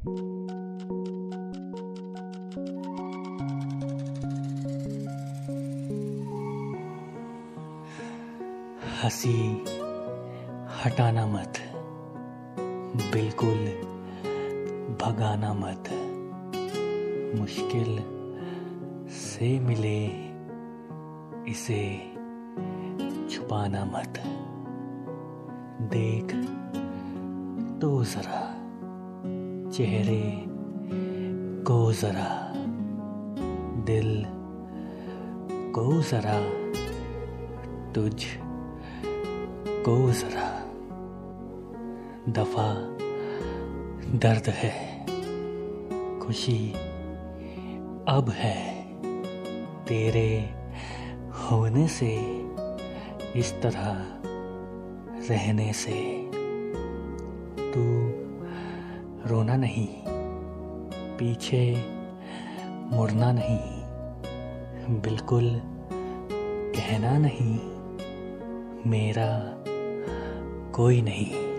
हँसी हटाना मत। बिल्कुल भगाना मत। मुश्किल से मिले इसे छुपाना मत। देख तो जरा। चेहरे को जरा, दिल को जरा, तुझ को जरा। दफ़ा दर्द है, खुशी अब है। तेरे होने से, इस तरह रहने से। रोना नहीं पीछे मुड़ना नहीं बिल्कुल कहना नहीं मेरा कोई नहीं।